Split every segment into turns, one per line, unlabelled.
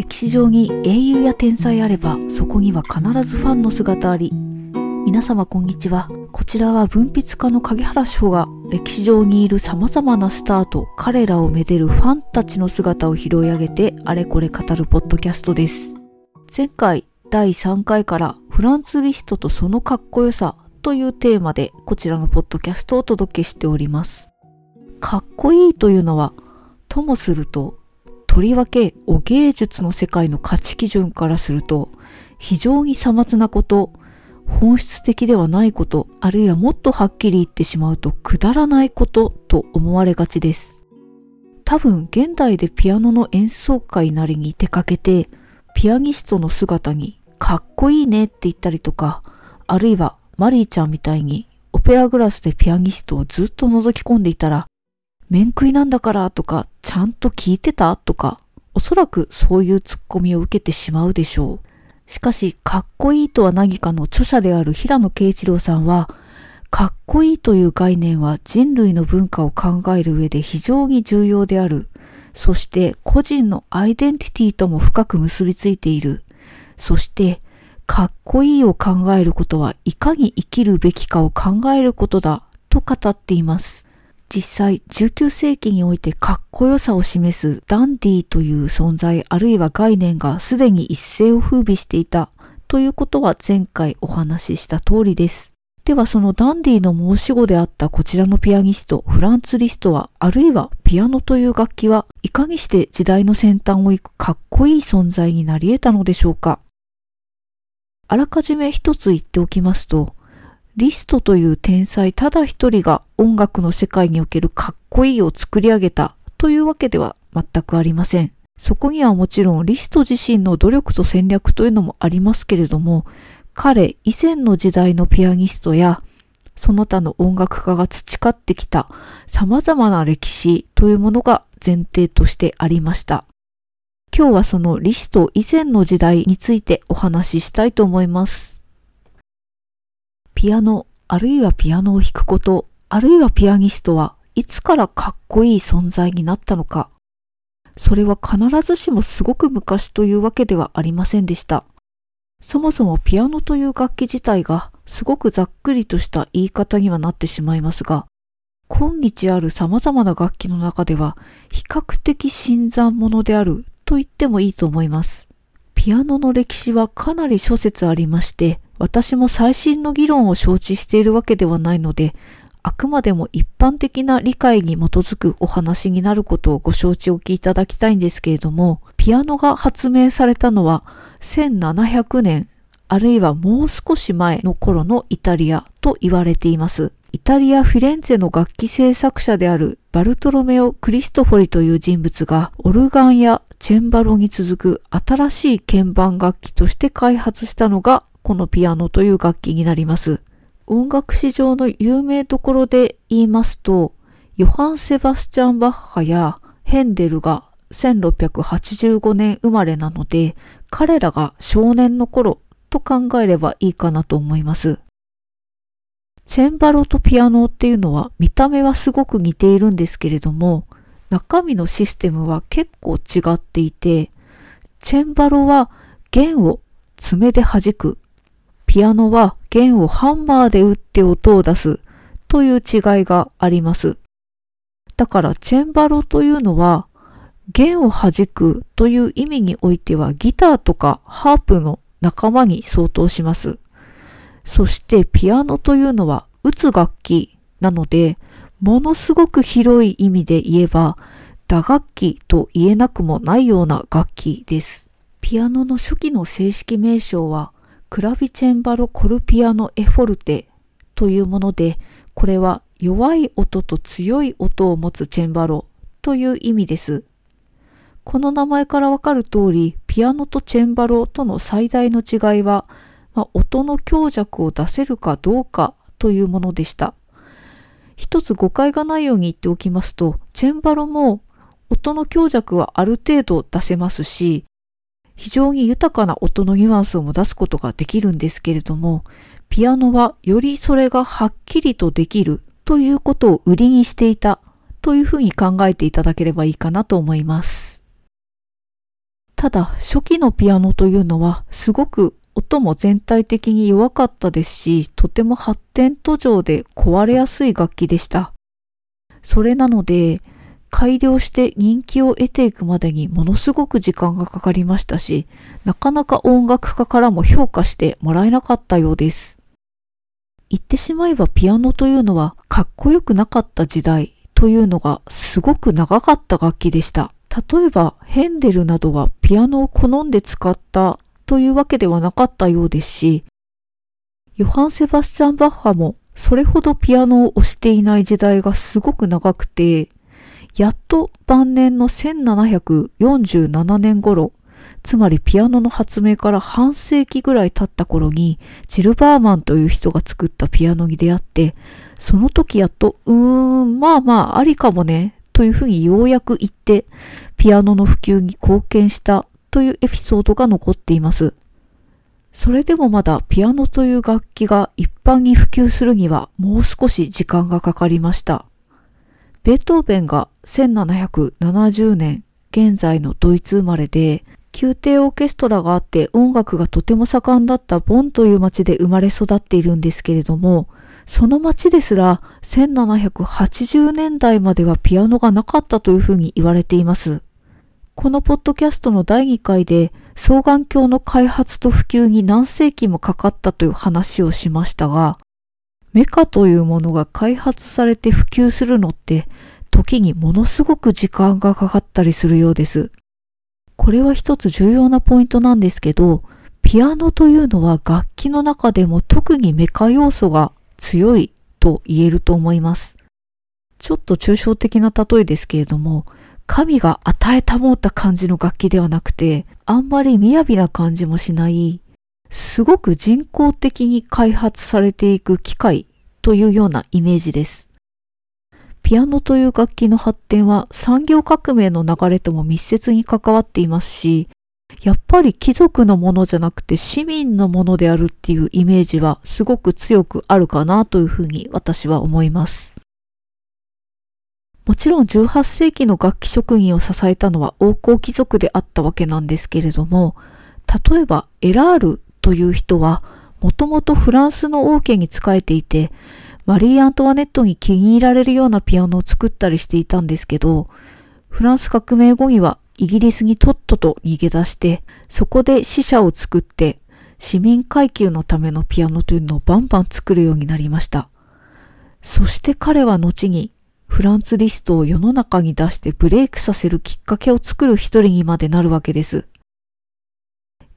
歴史上に英雄や天才あればそこには必ずファンの姿あり。皆様こんにちは。こちらは文筆家の影原翔が歴史上にいる様々なスターと彼らをめでるファンたちの姿を拾い上げてあれこれ語るポッドキャストです。前回第3回からフランツリストとそのかっこよさというテーマでこちらのポッドキャストをお届けしております。かっこいいというのはともするととりわけお芸術の世界の価値基準からすると非常にさまつなこと本質的ではないことあるいはもっとはっきり言ってしまうとくだらないことと思われがちです。多分現代でピアノの演奏会なりに出かけてピアニストの姿にかっこいいねって言ったりとかあるいはマリーちゃんみたいにオペラグラスでピアニストをずっと覗き込んでいたら面食いなんだからとか、ちゃんと聞いてたとか、おそらくそういうツッコミを受けてしまうでしょう。しかし、かっこいいとは何かの著者である平野啓一郎さんは、かっこいいという概念は人類の文化を考える上で非常に重要である。そして個人のアイデンティティとも深く結びついている。そして、かっこいいを考えることはいかに生きるべきかを考えることだと語っています。実際19世紀においてかっこよさを示すダンディという存在あるいは概念がすでに一世を風靡していたということは前回お話しした通りです。ではそのダンディの申し子であったこちらのピアニストフランツ・リストはあるいはピアノという楽器はいかにして時代の先端を行くかっこいい存在になり得たのでしょうかあらかじめ一つ言っておきますとリストという天才ただ一人が音楽の世界におけるかっこいいを作り上げたというわけでは全くありません。そこにはもちろんリスト自身の努力と戦略というのもありますけれども、彼以前の時代のピアニストやその他の音楽家が培ってきた様々な歴史というものが前提としてありました。今日はそのリスト以前の時代についてお話ししたいと思います。ピアノ、あるいはピアノを弾くこと、あるいはピアニストはいつからかっこいい存在になったのか。それは必ずしもすごく昔というわけではありませんでした。そもそもピアノという楽器自体がすごくざっくりとした言い方にはなってしまいますが、今日ある様々な楽器の中では比較的新参者であると言ってもいいと思います。ピアノの歴史はかなり諸説ありまして、私も最新の議論を承知しているわけではないので、あくまでも一般的な理解に基づくお話になることをご承知おきいただきたいんですけれども、ピアノが発明されたのは1700年、あるいはもう少し前の頃のイタリアと言われています。イタリア・フィレンツェの楽器製作者であるバルトロメオ・クリストフォリという人物がオルガンやチェンバロに続く新しい鍵盤楽器として開発したのがこのピアノという楽器になります。音楽史上の有名どころで言いますと、ヨハン・セバスチャン・バッハやヘンデルが1685年生まれなので、彼らが少年の頃と考えればいいかなと思います。チェンバロとピアノっていうのは見た目はすごく似ているんですけれども、中身のシステムは結構違っていて、チェンバロは弦を爪で弾くピアノは弦をハンマーで打って音を出すという違いがあります。だからチェンバロというのは弦を弾くという意味においてはギターとかハープの仲間に相当します。そしてピアノというのは打つ楽器なのでものすごく広い意味で言えば打楽器と言えなくもないような楽器です。ピアノの初期の正式名称はクラビチェンバロコルピアノエフォルテというもので、これは弱い音と強い音を持つチェンバロという意味です。この名前からわかる通り、ピアノとチェンバロとの最大の違いは、まあ、音の強弱を出せるかどうかというものでした。一つ誤解がないように言っておきますと、チェンバロも音の強弱はある程度出せますし、非常に豊かな音のニュアンスをも出すことができるんですけれども、ピアノはよりそれがはっきりとできるということを売りにしていたというふうに考えていただければいいかなと思います。ただ初期のピアノというのはすごく音も全体的に弱かったですし、とても発展途上で壊れやすい楽器でした。それなので、改良して人気を得ていくまでにものすごく時間がかかりましたし、なかなか音楽家からも評価してもらえなかったようです。言ってしまえばピアノというのはかっこよくなかった時代というのがすごく長かった楽器でした。例えばヘンデルなどはピアノを好んで使ったというわけではなかったようですし、ヨハン・セバスチャン・バッハもそれほどピアノを押していない時代がすごく長くて、やっと晩年の1747年頃、つまりピアノの発明から半世紀ぐらい経った頃に、ジルバーマンという人が作ったピアノに出会って、その時やっと、うーん、まあまあありかもね、というふうにようやく言って、ピアノの普及に貢献したというエピソードが残っています。それでもまだピアノという楽器が一般に普及するにはもう少し時間がかかりました。ベートーベンが1770年現在のドイツ生まれで、宮廷オーケストラがあって音楽がとても盛んだったボンという町で生まれ育っているんですけれども、その町ですら1780年代まではピアノがなかったというふうに言われています。このポッドキャストの第2回で双眼鏡の開発と普及に何世紀もかかったという話をしましたが、メカというものが開発されて普及するのって時にものすごく時間がかかったりするようです。これは一つ重要なポイントなんですけど、ピアノというのは楽器の中でも特にメカ要素が強いと言えると思います。ちょっと抽象的な例えですけれども、神が与えたもうた感じの楽器ではなくて、あんまり雅な感じもしない、すごく人工的に開発されていく機械というようなイメージです。ピアノという楽器の発展は産業革命の流れとも密接に関わっていますし、やっぱり貴族のものじゃなくて市民のものであるっていうイメージはすごく強くあるかなというふうに私は思います。もちろん18世紀の楽器職人を支えたのは王侯貴族であったわけなんですけれども、例えばエラールという人はもともとフランスの王家に仕えていて、マリー・アントワネットに気に入られるようなピアノを作ったりしていたんですけど、フランス革命後にはイギリスにとっとと逃げ出して、そこで死者を作って、市民階級のためのピアノというのをバンバン作るようになりました。そして彼は後にフランツリストを世の中に出してブレイクさせるきっかけを作る一人にまでなるわけです。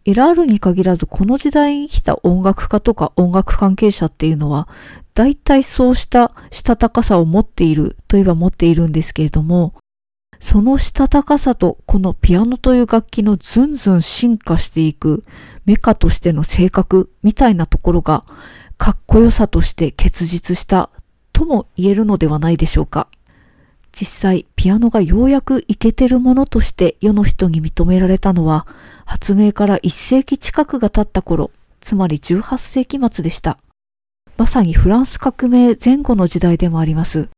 エラールに限らずこの時代に来た音楽家とか音楽関係者っていうのは大体そうしたしたたかさを持っているといえば持っているんですけれどもそのしたたかさとこのピアノという楽器のずんずん進化していくメカとしての性格みたいなところがかっこよさとして結実したとも言えるのではないでしょうか。実際、ピアノがようやくイケてるものとして世の人に認められたのは、発明から1世紀近くが経った頃、つまり18世紀末でした。まさにフランス革命前後の時代でもあります。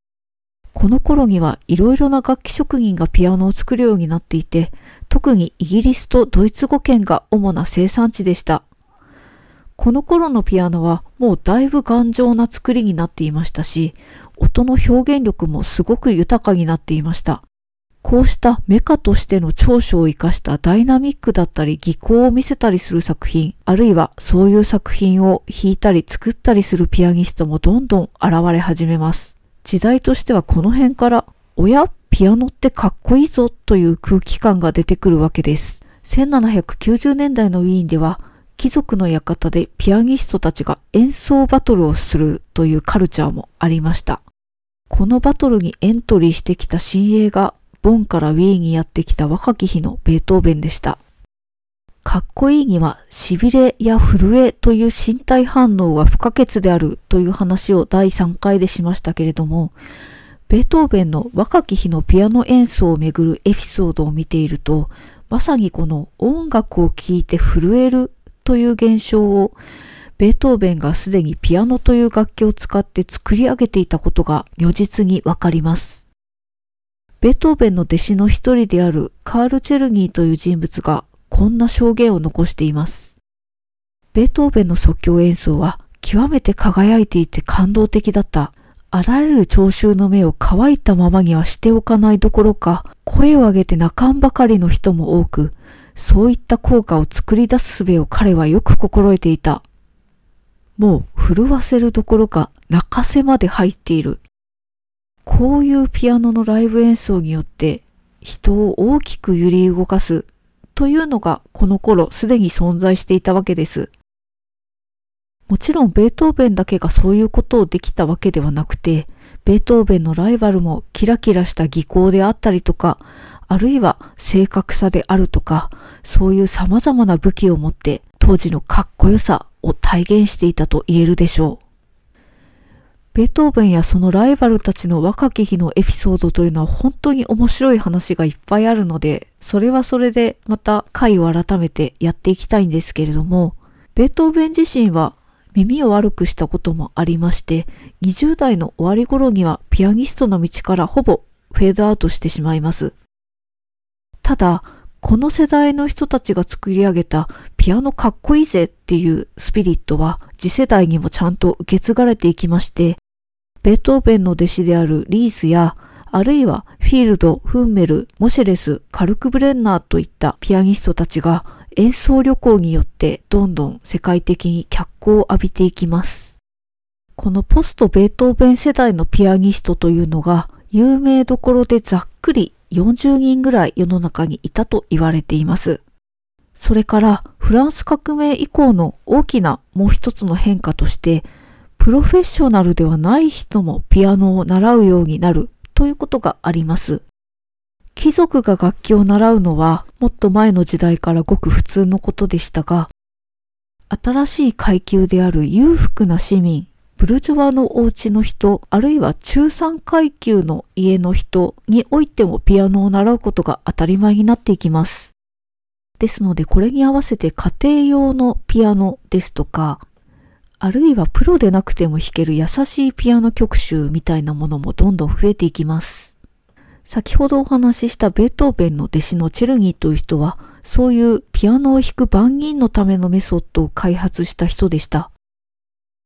この頃にはいろいろな楽器職人がピアノを作るようになっていて、特にイギリスとドイツ語圏が主な生産地でした。この頃のピアノはもうだいぶ頑丈な作りになっていましたし、音の表現力もすごく豊かになっていました。こうしたメカとしての長所を活かしたダイナミックだったり技巧を見せたりする作品、あるいはそういう作品を弾いたり作ったりするピアニストもどんどん現れ始めます。時代としてはこの辺から、おや、ピアノってかっこいいぞという空気感が出てくるわけです。1790年代のウィーンでは貴族の館でピアニストたちが演奏バトルをするというカルチャーもありました。このバトルにエントリーしてきた新鋭がボンからウィーンにやってきた若き日のベートーベンでした。かっこいいには痺れや震えという身体反応が不可欠であるという話を第3回でしましたけれども、ベートーベンの若き日のピアノ演奏をめぐるエピソードを見ていると、まさにこの音楽を聴いて震えるという現象をベートーベンがすでにピアノという楽器を使って作り上げていたことが如実にわかります。ベートーベンの弟子の一人であるカール・チェルニーという人物がこんな証言を残しています。ベートーベンの即興演奏は極めて輝いていて感動的だった。あらゆる聴衆の目を乾いたままにはしておかないどころか、声を上げて泣かんばかりの人も多く、そういった効果を作り出す術を彼はよく心得ていた。もう震わせるどころか泣かせまで入っている。こういうピアノのライブ演奏によって人を大きく揺り動かすというのがこの頃すでに存在していたわけです。もちろんベートーベンだけがそういうことをできたわけではなくて、ベートーベンのライバルもキラキラした技巧であったりとか、あるいは正確さであるとか、そういう様々な武器を持って当時のかっこよさを体現していたと言えるでしょう。ベートーベンやそのライバルたちの若き日のエピソードというのは本当に面白い話がいっぱいあるので、それはそれでまた回を改めてやっていきたいんですけれども、ベートーベン自身は耳を悪くしたこともありまして、20代の終わり頃にはピアニストの道からほぼフェードアウトしてしまいます。ただ、この世代の人たちが作り上げたピアノかっこいいぜっていうスピリットは次世代にもちゃんと受け継がれていきまして、ベートーベンの弟子であるリースや、あるいはフィールド、フンメル、モシェレス、カルクブレンナーといったピアニストたちが演奏旅行によってどんどん世界的に脚光を浴びていきます。このポストベートーベン世代のピアニストというのが有名どころでざっくり40人ぐらい世の中にいたと言われています。それからフランス革命以降の大きなもう一つの変化としてプロフェッショナルではない人もピアノを習うようになるということがあります。貴族が楽器を習うのはもっと前の時代からごく普通のことでしたが、新しい階級である裕福な市民、ブルジョワのお家の人、あるいは中産階級の家の人においてもピアノを習うことが当たり前になっていきます。ですのでこれに合わせて家庭用のピアノですとか、あるいはプロでなくても弾ける優しいピアノ曲集みたいなものもどんどん増えていきます。先ほどお話ししたベートーベンの弟子のチェルニーという人は、そういうピアノを弾く番人のためのメソッドを開発した人でした。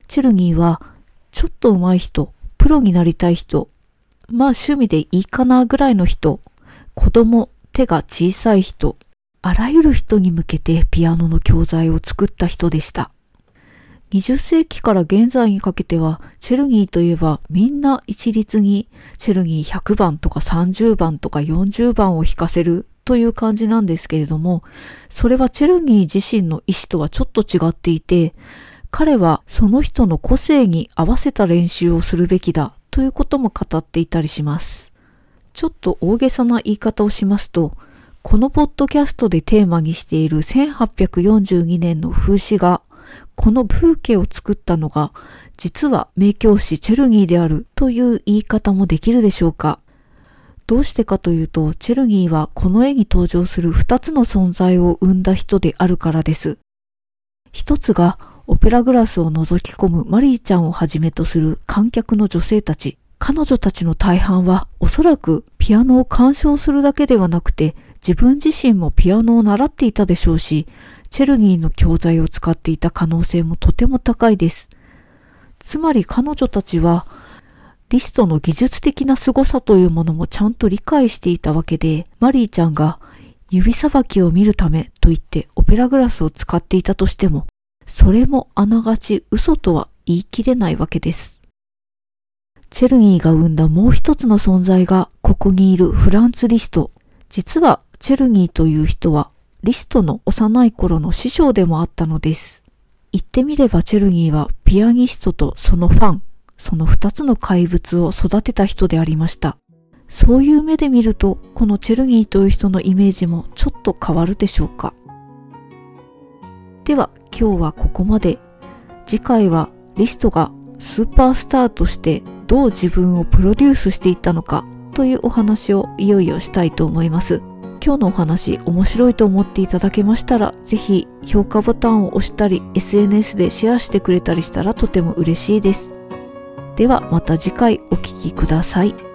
チェルニーは、ちょっと上手い人、プロになりたい人、まあ趣味でいいかなぐらいの人、子供、手が小さい人、あらゆる人に向けてピアノの教材を作った人でした。20世紀から現在にかけては、チェルニーといえばみんな一律にチェルニー100番とか30番とか40番を弾かせるという感じなんですけれども、それはチェルニー自身の意思とはちょっと違っていて、彼はその人の個性に合わせた練習をするべきだということも語っていたりします。ちょっと大げさな言い方をしますと、このポッドキャストでテーマにしている1842年の風刺画この風景を作ったのが実は名教師チェルニーであるという言い方もできるでしょうかどうしてかというと、チェルニーはこの絵に登場する二つの存在を生んだ人であるからです。一つがオペラグラスを覗き込むマリーちゃんをはじめとする観客の女性たち。彼女たちの大半はおそらくピアノを鑑賞するだけではなくて自分自身もピアノを習っていたでしょうし、チェルニーの教材を使っていた可能性もとても高いです。つまり彼女たちは、リストの技術的な凄さというものもちゃんと理解していたわけで、マリーちゃんが指さばきを見るためと言ってオペラグラスを使っていたとしても、それもあながち嘘とは言い切れないわけです。チェルニーが生んだもう一つの存在がここにいるフランツ・リスト。実はチェルニーという人はリストの幼い頃の師匠でもあったのです。言ってみればチェルニーはピアニストとそのファン、その二つの怪物を育てた人でありました。そういう目で見ると、このチェルニーという人のイメージもちょっと変わるでしょうか。では今日はここまで。次回はリストがスーパースターとしてどう自分をプロデュースしていったのかというお話をいよいよしたいと思います。今日のお話面白いと思っていただけましたら、ぜひ評価ボタンを押したり、SNS でシェアしてくれたりしたらとても嬉しいです。ではまた次回お聴きください。